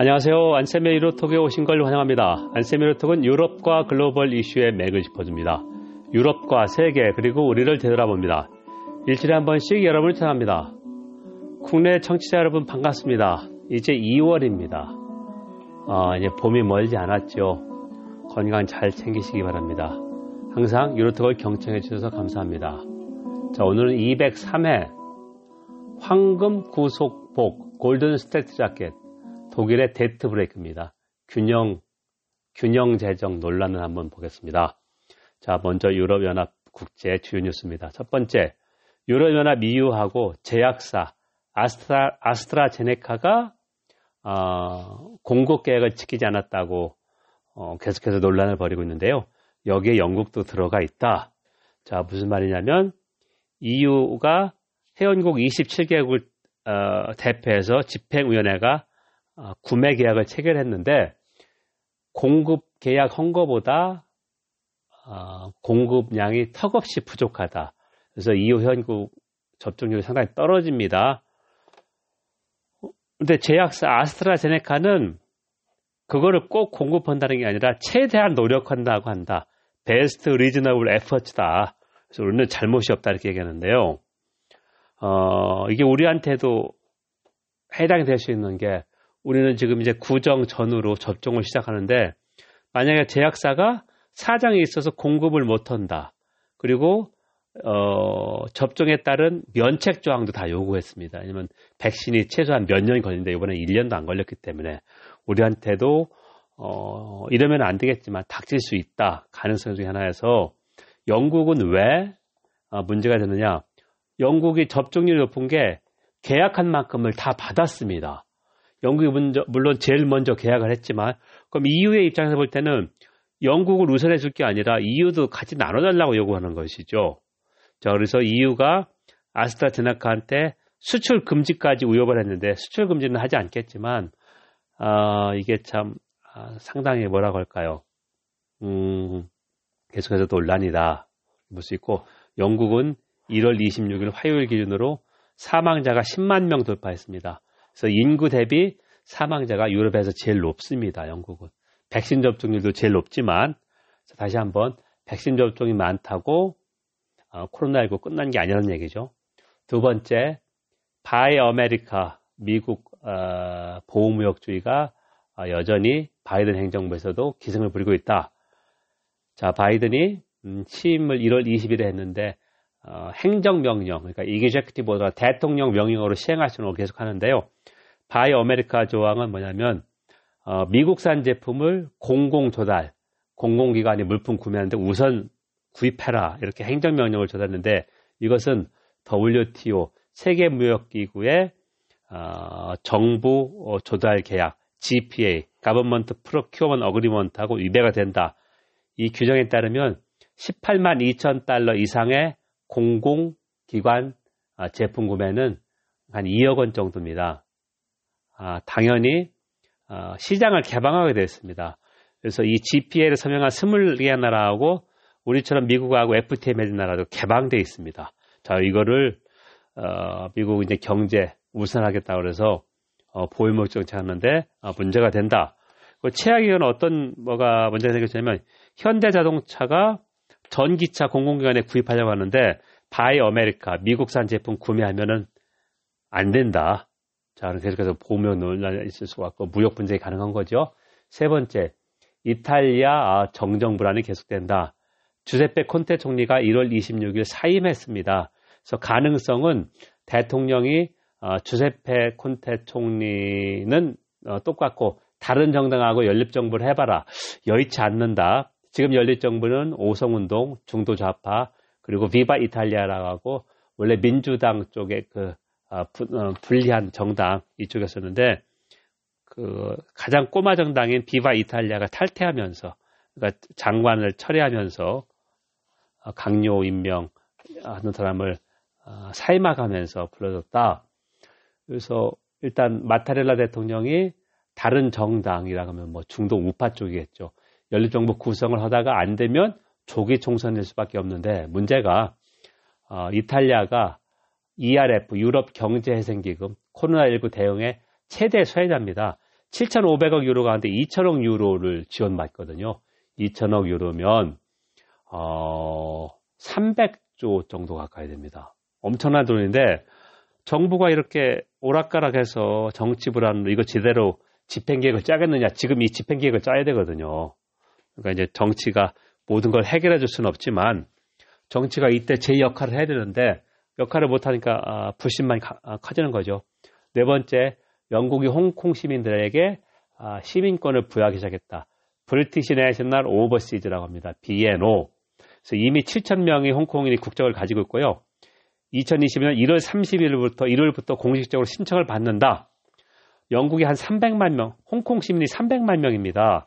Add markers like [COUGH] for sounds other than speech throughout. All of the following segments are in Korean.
안녕하세요. 안세미 유로톡에 오신 걸 환영합니다. 안세미 유로톡은 유럽과 글로벌 이슈의 맥을 짚어줍니다. 유럽과 세계 그리고 우리를 되돌아봅니다. 일주일에 한 번씩 여러분을 찾아갑니다. 국내 청취자 여러분 반갑습니다. 이제 2월입니다. 어, 이제 봄이 멀지 않았죠. 건강 잘 챙기시기 바랍니다. 항상 유로톡을 경청해 주셔서 감사합니다. 자, 오늘은 203회 황금 구속복 golden straitjacket 독일의 debt brake입니다. 균형 균형 재정 논란을 한번 보겠습니다. 자, 먼저 유럽연합 국제 주요 뉴스입니다. 첫 번째, 유럽연합 EU하고 제약사 아스트라, 아스트라제네카가 어, 공급 계획을 지키지 않았다고 어, 계속해서 논란을 벌이고 있는데요. 여기에 영국도 들어가 있다. 자, 무슨 말이냐면 EU가 회원국 27개국을 어, 대표해서 집행위원회가 어, 구매 계약을 체결했는데 공급 계약 헌거보다 어, 공급량이 턱없이 부족하다. 그래서 EU 회원국 접종률이 상당히 떨어집니다. 근데 제약사 아스트라제네카는 그거를 꼭 공급한다는 게 아니라 최대한 노력한다고 한다. 베스트 리즈너블 에퍼츠다. 그래서 우리는 잘못이 없다 이렇게 얘기하는데요. 어, 이게 우리한테도 해당이 될 수 있는 게 우리는 지금 이제 구정 전후로 접종을 시작하는데 만약에 제약사가 사정이 있어서 공급을 못한다. 그리고 어, 접종에 따른 면책 조항도 다 요구했습니다. 왜냐면 백신이 최소한 몇 년이 걸리는데 이번에 1년도 안 걸렸기 때문에 우리한테도 어, 이러면 안 되겠지만 닥칠 수 있다. 가능성 중에 하나여서 영국은 왜 어, 문제가 되느냐? 영국이 접종률이 높은 게 계약한 만큼을 다 받았습니다. 영국이 먼저, 물론 제일 먼저 계약을 했지만 그럼 EU의 입장에서 볼 때는 영국을 우선해 줄 게 아니라 EU도 같이 나눠달라고 요구하는 것이죠. 자, 그래서 EU가 아스트라제네카한테 수출 금지까지 우협을 했는데 수출 금지는 하지 않겠지만 아, 이게 참 아, 상당히 뭐라고 할까요? 음, 계속해서 논란이다. 볼 수 있고 영국은 1월 26일 화요일 기준으로 사망자가 10만 명 돌파했습니다. 그래서 인구 대비 사망자가 유럽에서 제일 높습니다. 영국은. 백신 접종률도 제일 높지만 다시 한번 백신 접종이 많다고 어, 코로나19 끝난 게 아니라는 얘기죠. 두 번째, Buy America 미국 어, 보호무역주의가 어, 여전히 바이든 행정부에서도 기승을 부리고 있다. 자, 바이든이 음, 취임을 1월 20일에 했는데 어, 행정명령, 그러니까 오더가 대통령 명령으로 시행할 수는 계속 하는데요. Buy America 조항은 뭐냐면 어, 미국산 제품을 공공 조달, 공공기관이 물품 구매하는데 우선 구입해라 이렇게 행정명령을 줬었는데 이것은 WTO 세계무역기구의 어, 정부 어, 조달 계약 GPA (Government Procurement Agreement하고 위배가 된다. 이 규정에 따르면 18만 2천 달러 이상의 공공기관 아, 제품 구매는 한 2억 원 정도입니다. 아, 당연히 어, 시장을 개방하게 됐습니다. 그래서 이 GPA를 서명한 24개 나라하고 우리처럼 미국하고 FTA 맺은 나라도 개방돼 있습니다. 자, 이거를 어, 미국 이제 경제 우선하겠다 그래서 어, 보호무역 정책하는데 어, 문제가 된다. 그 최악이건 어떤 뭐가 문제가 생겼냐면 현대자동차가 전기차 공공기관에 구입하려고 하는데 Buy America 미국산 제품 구매 아니면은 안 된다. 자, 계속해서 보면 논란이 있을 수가 없고 무역 분쟁이 가능한 거죠. 세 번째, 이탈리아 아, 정정 불안이 계속된다. 주세페 콘테 총리가 1월 26일 사임했습니다. 그래서 가능성은 대통령이 어, 주세페 콘테 총리는 어, 똑같고 다른 정당하고 연립 정부를 해봐라. 여의치 않는다. 지금 연립정부는 오성운동, 중도 좌파, 그리고 비바 이탈리아라고 원래 민주당 쪽에 그 어, 불리한 정당 이쪽이었었는데 그 가장 꼬마 정당인 비바 이탈리아가 탈퇴하면서 그러니까 장관을 철회하면서 어, 강요 임명하는 사람을 어, 사임하가면서 불러줬다. 그래서 일단 마타렐라 대통령이 다른 정당이라 하면 뭐 중도 우파 쪽이겠죠. 연립정부 구성을 하다가 안 되면 조기 총선일 수밖에 없는데 문제가 어, 이탈리아가 ERF 유럽 경제회생기금 코로나19 대응의 최대 수혜자입니다. 7,500억 유로 가운데 2천억 유로를 지원받거든요. 2천억 유로면 어, 300조 정도 가까이 됩니다. 엄청난 돈인데 정부가 이렇게 오락가락해서 정치 불안으로 이거 제대로 집행계획을 짜겠느냐. 지금 이 집행계획을 짜야 되거든요. 그러니까 이제 정치가 모든 걸 해결해 줄 수는 없지만 정치가 이때 제 역할을 해야 되는데 역할을 못하니까 아, 불신만이 가, 아, 커지는 거죠. 네 번째, 영국이 홍콩 시민들에게 아, 시민권을 부여하기 시작했다. 브리티시 내셔널 오버시즈라고 합니다. BNO. 그래서 이미 7천 명의 홍콩인이 국적을 가지고 있고요. 2020년 1월 30일부터 1월부터 공식적으로 신청을 받는다. 영국이 한 300만 명, 홍콩 시민이 300만 명입니다.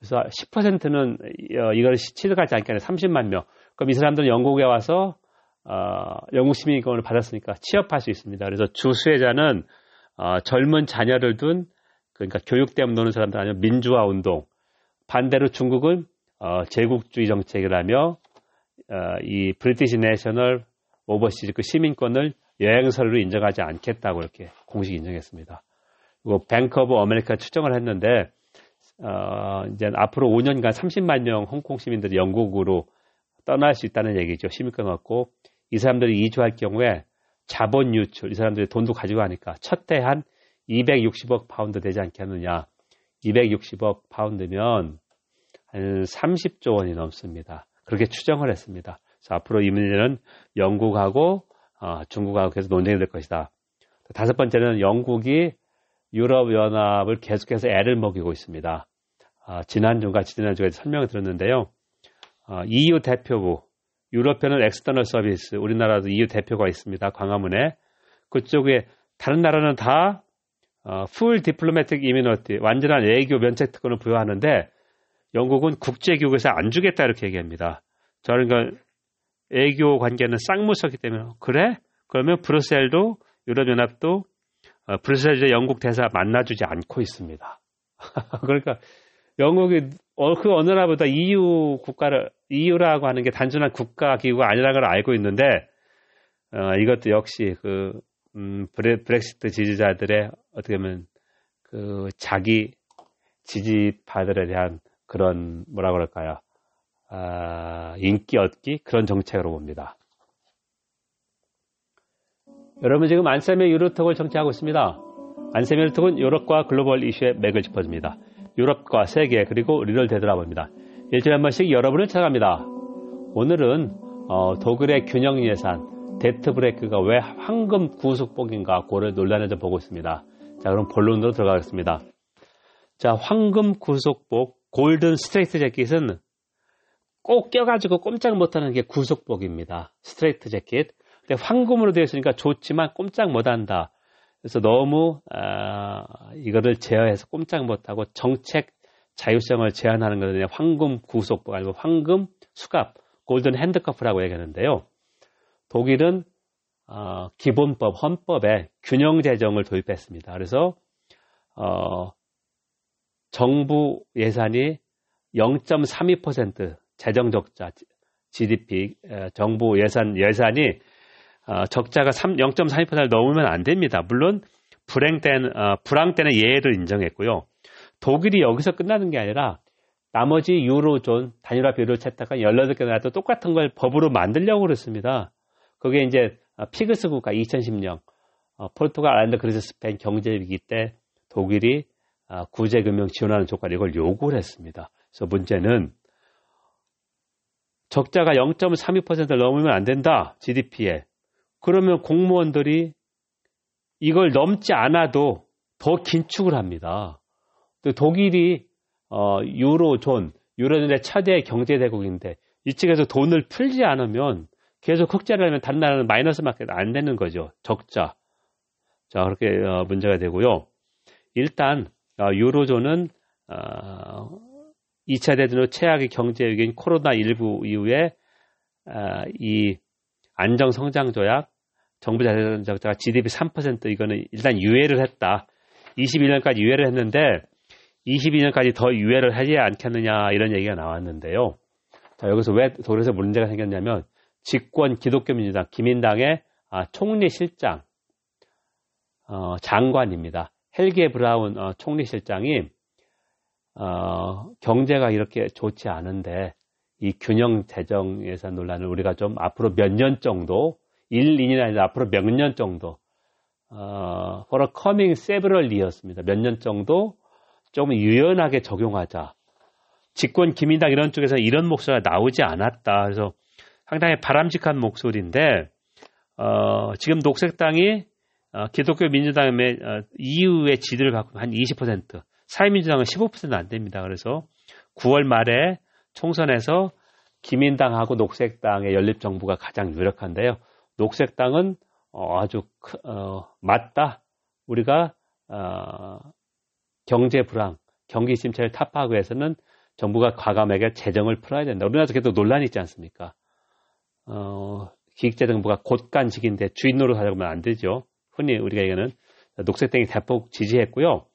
그래서 10%는 어, 이걸 취득하지 하는 30만 명. 그럼 이 사람들은 영국에 와서 어, 영국 시민권을 받았으니까 취업할 수 있습니다. 그래서 주 수혜자는 어, 젊은 자녀를 둔 그러니까 교육 때문에 노는 사람들 아니면 민주화 운동. 반대로 중국은 어, 제국주의 정책이라며 어, 이 브리티시 내셔널 오버시즈 그 시민권을 여행서류로 인정하지 않겠다고 이렇게 공식 인정했습니다. 그리고 Bank of America 추정을 했는데 어, 이제 앞으로 5년간 30만 명 홍콩 시민들이 영국으로 떠날 수 있다는 얘기죠. 시민권 얻고 이 사람들이 이주할 경우에 자본 유출, 이 사람들이 돈도 가지고 가니까 첫 해 한 260억 파운드 되지 않겠느냐. 260억 파운드면 한 30조 원이 넘습니다. 그렇게 추정을 했습니다. 그래서 앞으로 이 문제는 영국하고 어, 중국하고 계속 논쟁이 될 것이다. 다섯 번째는 영국이 유럽연합을 계속해서 애를 먹이고 있습니다. 어, 지난주가 지난주에 설명을 들었는데요. 어, EU 대표부, 유럽에는 External Service, 우리나라도 EU 대표가 있습니다. 광화문에. 그쪽에 다른 나라는 다 어, full diplomatic immunity, 완전한 외교 면책 특권을 부여하는데 영국은 국제기구여서 안 주겠다 이렇게 얘기합니다. 저는 그 외교 관계는 쌍무석이기 때문에 그래? 그러면 브루셀도 유럽연합도 어, 브루셀에 영국 대사 만나주지 않고 있습니다. [LAUGHS] 그러니까 영국이 어, 그 어느 나라보다 EU 국가를 EU라고 하는 게 단순한 국가 기구가 아니라는 걸 알고 있는데 어, 이것도 역시 그 음, 브레, 브렉시트 지지자들의 어떻게 보면 그 자기 지지파들에 대한 그런 뭐라 그럴까요? 아, 인기 얻기 그런 정책으로 봅니다. 여러분 지금 안쌤의 유로톡을 청취하고 있습니다. 안쌤의 유로톡은 유럽과 글로벌 이슈의 맥을 짚어줍니다. 유럽과 세계 그리고 우리를 되돌아봅니다. 일주일에 한 번씩 여러분을 찾아갑니다. 오늘은 어, 독일의 균형 예산 debt brake가 왜 황금 구속복인가 고를 논란을 좀 보고 있습니다. 자 그럼 본론으로 들어가겠습니다. 자 황금 구속복 golden straitjacket은 꼭 껴가지고 꼼짝 못하는 게 구속복입니다. Straitjacket. 근데 황금으로 되어 있으니까 좋지만 꼼짝 못한다. 그래서 너무 아, 이거를 제어해서 꼼짝 못하고 정책 자율성을 제한하는 것은 황금 구속복 아니고 황금 수갑, golden handcuff라고 얘기하는데요. 독일은 어, 기본법, 헌법에 균형 재정을 도입했습니다. 그래서 어, 정부 예산이 0.32% 재정 적자, GDP, 정부 예산 예산이 어, 적자가 0.32%를 넘으면 안 됩니다. 물론 불행 때는 어, 불황 때는 예외를 인정했고요. 독일이 여기서 끝나는 게 아니라 나머지 유로존 단일화 비율을 찾다가 18개 나라도 똑같은 걸 법으로 만들려고 그랬습니다. 그게 이제 어, 피그스 국가 2010년 어, 포르투갈, 아일랜드, 그리스, 스페인 경제 위기 때 독일이 어, 구제 금융 지원하는 조건 이걸 요구를 했습니다. 그래서 문제는 적자가 0.32%를 넘으면 안 된다. GDP에. 그러면 공무원들이 이걸 넘지 않아도 더 긴축을 합니다. 독일이 어, 유로존, 유로존의 차대 경제대국인데 이쪽에서 돈을 풀지 않으면 계속 흑자를 하면 다른 나라는 마이너스 마켓 안 되는 거죠. 적자. 자, 그렇게 어, 문제가 되고요. 일단 어, 유로존은 어, 2차 대전 후 최악의 경제 위기인 코로나 19 이후에 어, 이 안정 성장 조약, 정부 자산 적자가 GDP 3% 이거는 일단 유예를 했다. 21년까지 유예를 했는데 22년까지 더 유예를 하지 않겠느냐 이런 얘기가 나왔는데요. 자, 여기서 왜 도에서 문제가 생겼냐면 집권 기독교 민주당 김인당의 아, 총리 실장 어, 장관입니다. 헬게 브라운 어, 총리 실장이 어, 경제가 이렇게 좋지 않은데 이 균형 재정 예산 논란을 우리가 좀 앞으로 몇 년 정도 1, 2년이 아니라 앞으로 몇 년 정도 어, for a coming several years입니다. 몇 년 정도 조금 유연하게 적용하자. 집권 기민당 이런 쪽에서 이런 목소리가 나오지 않았다. 그래서 상당히 바람직한 목소리인데 어, 지금 녹색당이 어, 기독교 민주당의 어, 이후의 지지를 갖고 한 20%, 사회민주당은 15%안 됩니다. 그래서 9월 말에 총선에서 기민당하고 녹색당의 연립정부가 가장 유력한데요. 녹색당은 어, 아주 어, 맞다. 우리가 어, 경제 불황, 경기 침체를 타파하기 위해서는 정부가 과감하게 재정을 풀어야 된다. 우리나라에서 계속 논란이 있지 않습니까? 어, 기획재정부가 곧간직인데 주인 노릇 하려고 하면 안 되죠. 흔히 우리가 얘기하는 녹색당이 대폭 지지했고요.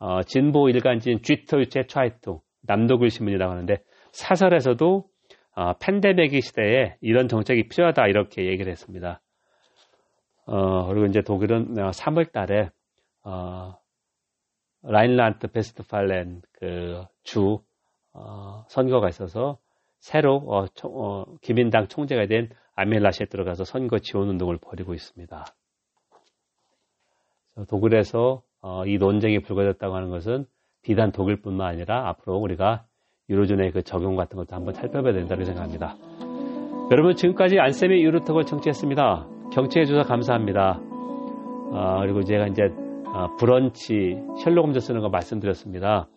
어, 진보 일간지인 쥐터 유체 트와이트 남도글 신문이라고 하는데 사설에서도 어, 팬데믹 시대에 이런 정책이 필요하다 이렇게 얘기를 했습니다. 어, 그리고 이제 독일은 3월 달에 어, 라인란트 베스트팔렌 그주 어, 선거가 있어서 새로 어, 총, 어, 기민당 총재가 된 아멜라시에 들어가서 선거 지원 운동을 벌이고 있습니다. 독일에서 어, 이 논쟁이 불거졌다고 하는 것은 비단 독일뿐만 아니라 앞으로 우리가 유로존의 그 적용 같은 것도 한번 살펴봐야 된다고 생각합니다. 여러분 지금까지 안쌤의 유로톡을 청취했습니다. 경청해 주셔서 감사합니다. 어, 그리고 제가 이제 어, 브런치 셜록 홈즈 쓰는 거 말씀드렸습니다.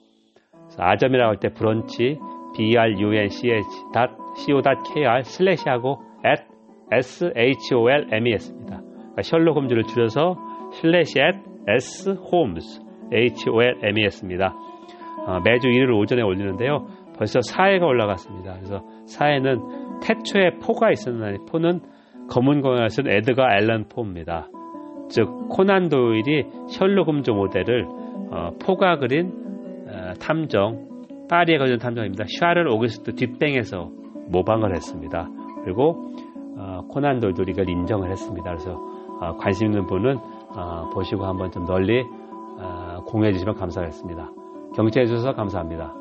아점이라고 할 때 브런치 brunch.co.kr 슬래시하고 at sholmes입니다. 그러니까 셜록 홈즈를 줄여서 슬래시 at sholmes holmes입니다. 어, 매주 일요일 오전에 올리는데요. 벌써 4회가 올라갔습니다. 그래서 4회는 태초에 포가 있었는데 포는 검은 쓴 에드가 앨런 포입니다. 즉 코난 도일이 셜록 홈즈 모델을 어, 포가 그린 어, 탐정 파리에 걸린 탐정입니다. 샤를 오그스트 뒷뱅에서 모방을 했습니다. 그리고 어, 코난 도일도 이걸 인정을 했습니다. 그래서 어, 관심 있는 분은 어, 보시고 한번 좀 널리 어, 공유해 주시면 감사하겠습니다. 경청해 주셔서 감사합니다.